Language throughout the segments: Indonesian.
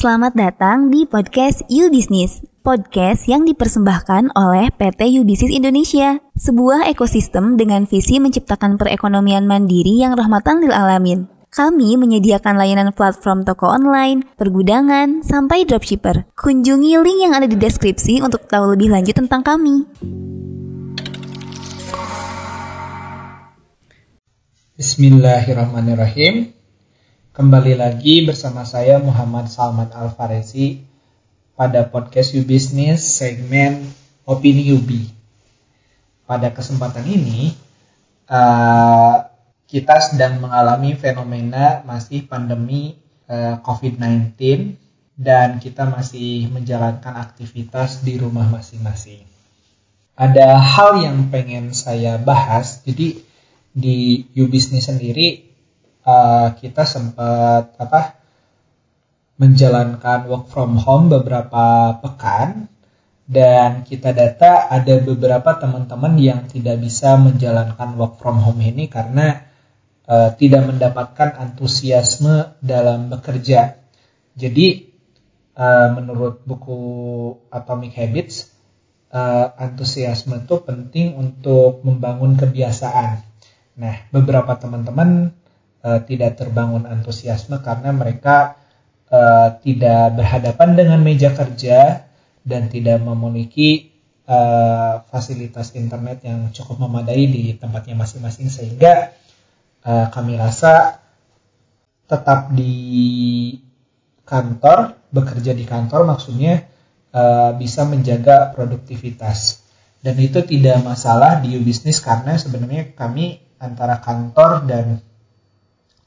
Selamat datang di podcast You Business, podcast yang dipersembahkan oleh PT You Business Indonesia, sebuah ekosistem dengan visi menciptakan perekonomian mandiri yang rahmatan lil alamin. Kami menyediakan layanan platform toko online, pergudangan, sampai dropshipper. Kunjungi link yang ada di deskripsi untuk tahu lebih lanjut tentang kami. Bismillahirrahmanirrahim. Kembali lagi bersama saya Muhammad Salman Al Faresi pada podcast You Business segmen Opini Yubi. Pada kesempatan ini uh, kita sedang mengalami fenomena masih pandemi uh, COVID-19 dan kita masih menjalankan aktivitas di rumah masing-masing. Ada hal yang pengen saya bahas, jadi di You Business sendiri uh, kita sempat apa menjalankan work from home beberapa pekan dan kita data ada beberapa teman-teman yang tidak bisa menjalankan work from home ini karena uh, tidak mendapatkan antusiasme dalam bekerja. Jadi uh, menurut buku Atomic Habits uh, antusiasme itu penting untuk membangun kebiasaan. Nah, beberapa teman-teman uh, tidak terbangun antusiasme karena mereka uh, tidak berhadapan dengan meja kerja dan tidak memiliki uh, fasilitas internet yang cukup memadai di tempatnya masing-masing sehingga uh, kami rasa tetap di kantor bekerja di kantor maksudnya uh, bisa menjaga produktivitas. Dan itu tidak masalah di bisnis karena sebenarnya kami antara kantor dan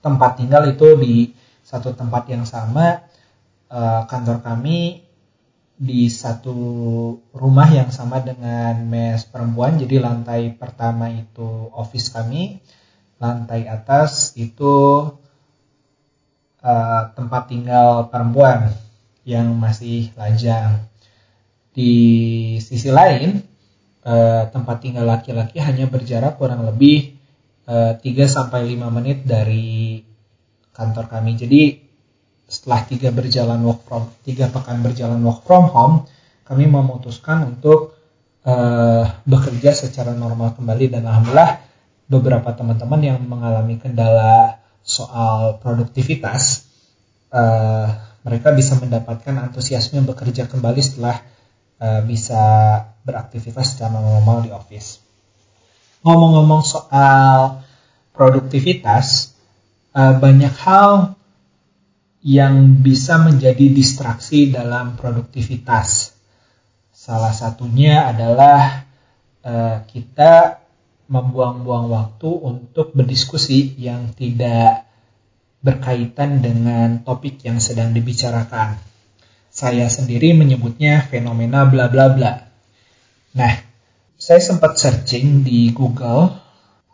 tempat tinggal itu di satu tempat yang sama uh, kantor kami di satu rumah yang sama dengan mes perempuan. Jadi lantai pertama itu office kami lantai atas itu uh, tempat tinggal perempuan yang masih lajang. Di sisi lain uh, tempat tinggal laki-laki hanya berjarak kurang lebih 3 eh, sampai 5 menit dari kantor kami. Jadi setelah tiga berjalan work from tiga pekan berjalan work from home, kami memutuskan untuk uh, bekerja secara normal kembali dan alhamdulillah beberapa teman-teman yang mengalami kendala soal produktivitas uh, mereka bisa mendapatkan antusiasme bekerja kembali setelah uh, bisa beraktivitas secara normal di office ngomong-ngomong soal produktivitas, uh, banyak hal yang bisa menjadi distraksi dalam produktivitas. Salah satunya adalah uh, kita membuang-buang waktu untuk berdiskusi yang tidak berkaitan dengan topik yang sedang dibicarakan. Saya sendiri menyebutnya fenomena bla bla bla. Nah, saya sempat searching di Google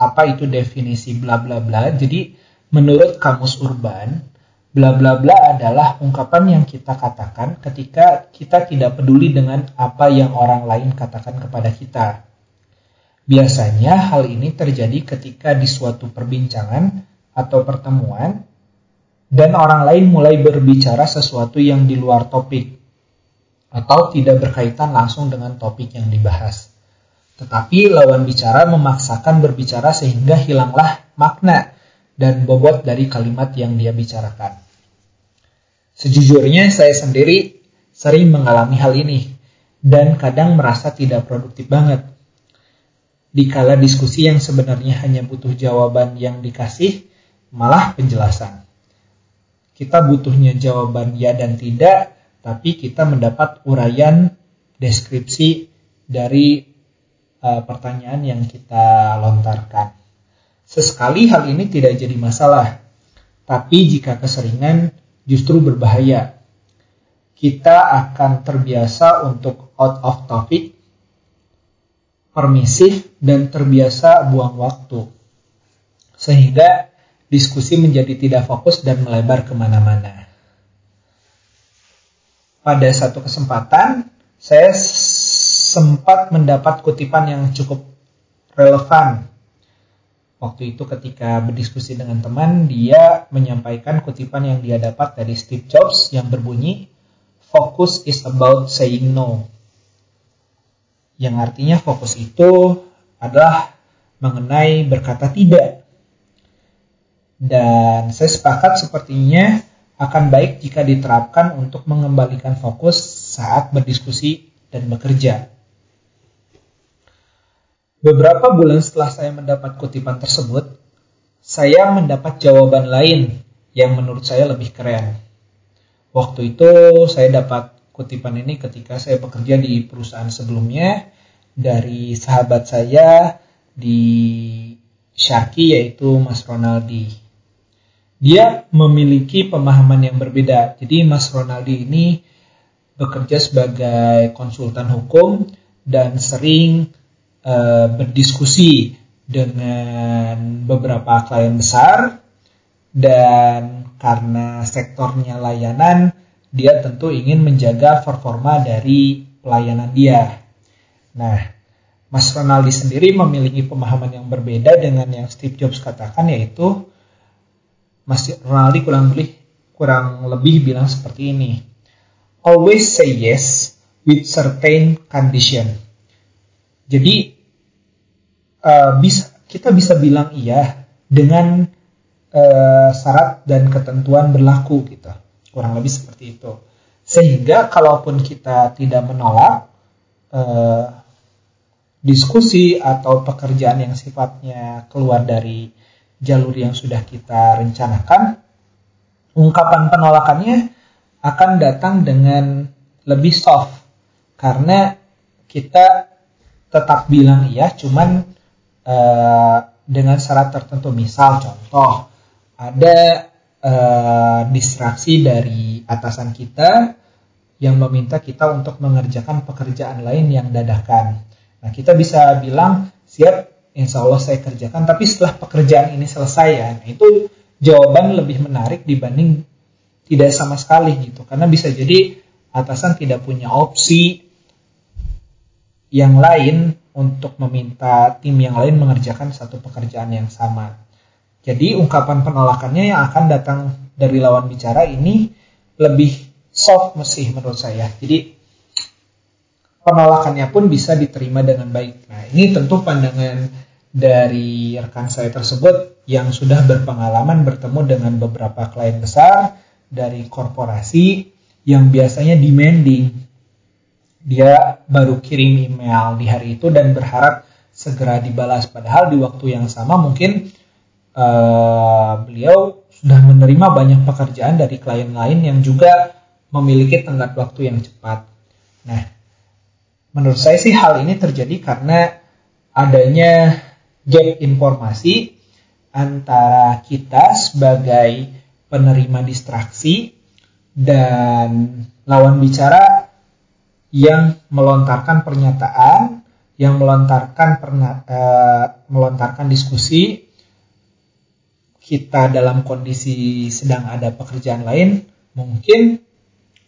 apa itu definisi bla bla bla. Jadi menurut kamus urban, bla bla bla adalah ungkapan yang kita katakan ketika kita tidak peduli dengan apa yang orang lain katakan kepada kita. Biasanya hal ini terjadi ketika di suatu perbincangan atau pertemuan dan orang lain mulai berbicara sesuatu yang di luar topik atau tidak berkaitan langsung dengan topik yang dibahas. Tetapi lawan bicara memaksakan berbicara sehingga hilanglah makna dan bobot dari kalimat yang dia bicarakan. Sejujurnya saya sendiri sering mengalami hal ini dan kadang merasa tidak produktif banget. Dikala diskusi yang sebenarnya hanya butuh jawaban yang dikasih, malah penjelasan. Kita butuhnya jawaban ya dan tidak, tapi kita mendapat uraian deskripsi dari uh, pertanyaan yang kita lontarkan. Sesekali hal ini tidak jadi masalah, tapi jika keseringan justru berbahaya. Kita akan terbiasa untuk out of topic, permisif, dan terbiasa buang waktu. Sehingga diskusi menjadi tidak fokus dan melebar ke mana-mana. Pada satu kesempatan, saya sempat mendapat kutipan yang cukup relevan. waktu itu ketika berdiskusi dengan teman, dia menyampaikan kutipan yang dia dapat dari Steve Jobs yang berbunyi, Focus is about saying no. Yang artinya fokus itu adalah mengenai berkata tidak. Dan saya sepakat sepertinya akan baik jika diterapkan untuk mengembalikan fokus saat berdiskusi dan bekerja. Beberapa bulan setelah saya mendapat kutipan tersebut, saya mendapat jawaban lain yang menurut saya lebih keren. Waktu itu saya dapat kutipan ini ketika saya bekerja di perusahaan sebelumnya dari sahabat saya di Sharky yaitu Mas Ronaldi. Dia memiliki pemahaman yang berbeda. Jadi Mas Ronaldi ini bekerja sebagai konsultan hukum dan sering uh, berdiskusi dengan beberapa klien besar dan karena sektornya layanan dia tentu ingin menjaga performa dari pelayanan dia. Nah, Mas Ronaldi sendiri memiliki pemahaman yang berbeda dengan yang Steve Jobs katakan yaitu Mas Ronaldi kurang lebih kurang lebih bilang seperti ini. Always say yes with certain condition. Jadi uh, bisa kita bisa bilang iya dengan uh, syarat dan ketentuan berlaku gitu. Kurang lebih seperti itu. Sehingga kalaupun kita tidak menolak uh, diskusi atau pekerjaan yang sifatnya keluar dari jalur yang sudah kita rencanakan, ungkapan penolakannya akan datang dengan lebih soft karena kita tetap bilang iya, cuman uh, dengan syarat tertentu. Misal contoh, ada uh, distraksi dari atasan kita yang meminta kita untuk mengerjakan pekerjaan lain yang dadakan. Nah, kita bisa bilang, siap, insya Allah saya kerjakan, tapi setelah pekerjaan ini selesai ya, nah itu jawaban lebih menarik dibanding tidak sama sekali gitu. Karena bisa jadi atasan tidak punya opsi yang lain untuk meminta tim yang lain mengerjakan satu pekerjaan yang sama. Jadi ungkapan penolakannya yang akan datang dari lawan bicara ini lebih soft mesti menurut saya. Jadi penolakannya pun bisa diterima dengan baik. Nah ini tentu pandangan dari rekan saya tersebut yang sudah berpengalaman bertemu dengan beberapa klien besar dari korporasi yang biasanya demanding dia baru kirim email di hari itu dan berharap segera dibalas. Padahal di waktu yang sama mungkin uh, beliau sudah menerima banyak pekerjaan dari klien lain yang juga memiliki tenggat waktu yang cepat. Nah, menurut saya sih hal ini terjadi karena adanya gap informasi antara kita sebagai penerima distraksi dan lawan bicara yang melontarkan pernyataan, yang melontarkan perna, uh, melontarkan diskusi kita dalam kondisi sedang ada pekerjaan lain, mungkin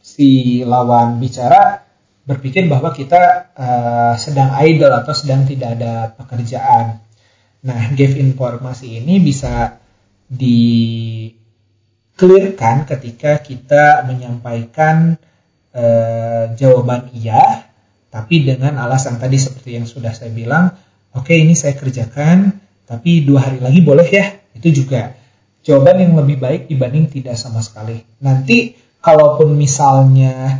si lawan bicara berpikir bahwa kita uh, sedang idle atau sedang tidak ada pekerjaan. Nah, give informasi ini bisa di clearkan ketika kita menyampaikan eh, jawaban iya, tapi dengan alasan tadi seperti yang sudah saya bilang, oke okay, ini saya kerjakan, tapi dua hari lagi boleh ya, itu juga jawaban yang lebih baik dibanding tidak sama sekali. Nanti kalaupun misalnya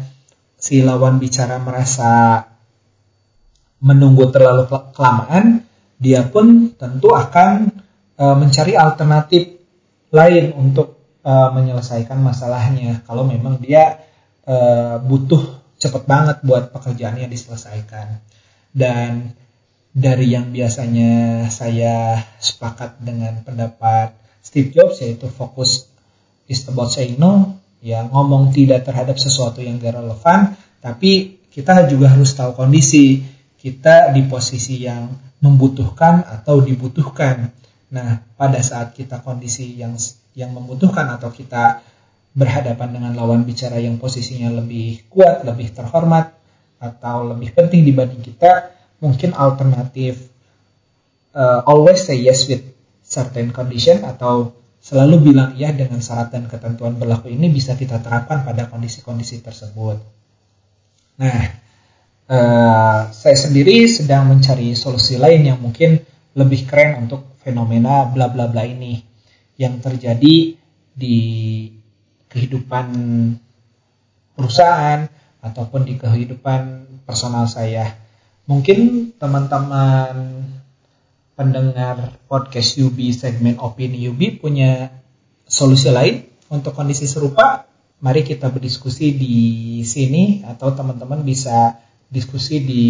si lawan bicara merasa menunggu terlalu kelamaan, dia pun tentu akan e, mencari alternatif lain untuk e, menyelesaikan masalahnya. Kalau memang dia uh, butuh cepet banget buat pekerjaannya diselesaikan. Dan dari yang biasanya saya sepakat dengan pendapat Steve Jobs yaitu fokus is about saying no, ya ngomong tidak terhadap sesuatu yang gak relevan, tapi kita juga harus tahu kondisi kita di posisi yang membutuhkan atau dibutuhkan. Nah, pada saat kita kondisi yang yang membutuhkan atau kita berhadapan dengan lawan bicara yang posisinya lebih kuat, lebih terhormat, atau lebih penting dibanding kita, mungkin alternatif uh, always say yes with certain condition atau selalu bilang iya dengan syarat dan ketentuan berlaku ini bisa kita terapkan pada kondisi-kondisi tersebut. Nah, uh, saya sendiri sedang mencari solusi lain yang mungkin lebih keren untuk fenomena bla bla bla ini yang terjadi di kehidupan perusahaan ataupun di kehidupan personal saya. Mungkin teman-teman pendengar podcast UB segmen opini UB punya solusi lain untuk kondisi serupa, mari kita berdiskusi di sini atau teman-teman bisa diskusi di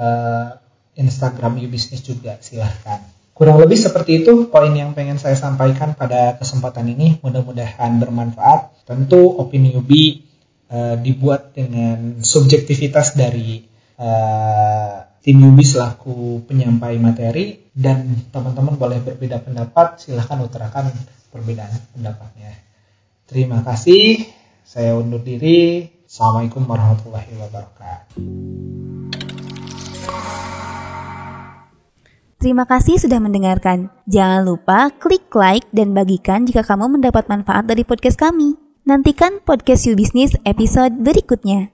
uh, Instagram UB Business juga silahkan. Kurang lebih seperti itu poin yang pengen saya sampaikan pada kesempatan ini. Mudah-mudahan bermanfaat. Tentu opini UB uh, dibuat dengan subjektivitas dari uh, tim Yubi selaku penyampai materi. Dan teman-teman boleh berbeda pendapat silahkan utarakan perbedaan pendapatnya. Terima kasih. Saya undur diri. Assalamualaikum warahmatullahi wabarakatuh Terima kasih sudah mendengarkan. Jangan lupa klik like dan bagikan jika kamu mendapat manfaat dari podcast kami. Nantikan podcast You Business episode berikutnya.